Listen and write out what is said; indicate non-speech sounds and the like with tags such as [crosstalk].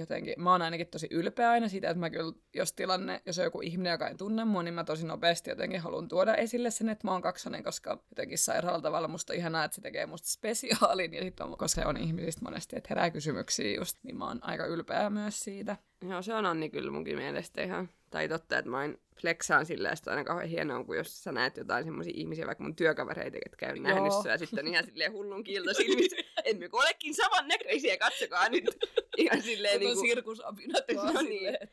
jotenkin, mä oon ainakin tosi ylpeä aina siitä, että mä kyllä, jos tilanne, jos on joku ihminen, joka ei tunne mua, niin mä tosi nopeasti jotenkin haluan tuoda esille sen, että mä oon kaksonen, koska jotenkin sairaalla tavalla musta on ihanaa, että se tekee musta spesiaalin, [laughs] ja sitten koska se on ihmisistä monesti, että herää kysymyksiä just, niin mä oon aika ylpeä myös siitä. Joo, se on Anni kyllä munkin mielestä ihan, tai totta, että mä en flexaan silleen, että on aina kauhean hienoa, kun jos sä näet jotain semmoisia ihmisiä, vaikka mun työkavereita, jotka on nähnyt ja sitten on ihan [laughs] silleen hullun kiilto silmissä. [laughs] Emme olekin saman näköisiä, katsokaa nyt. Ihan silleen niin kuin... sirkusapinat no niin,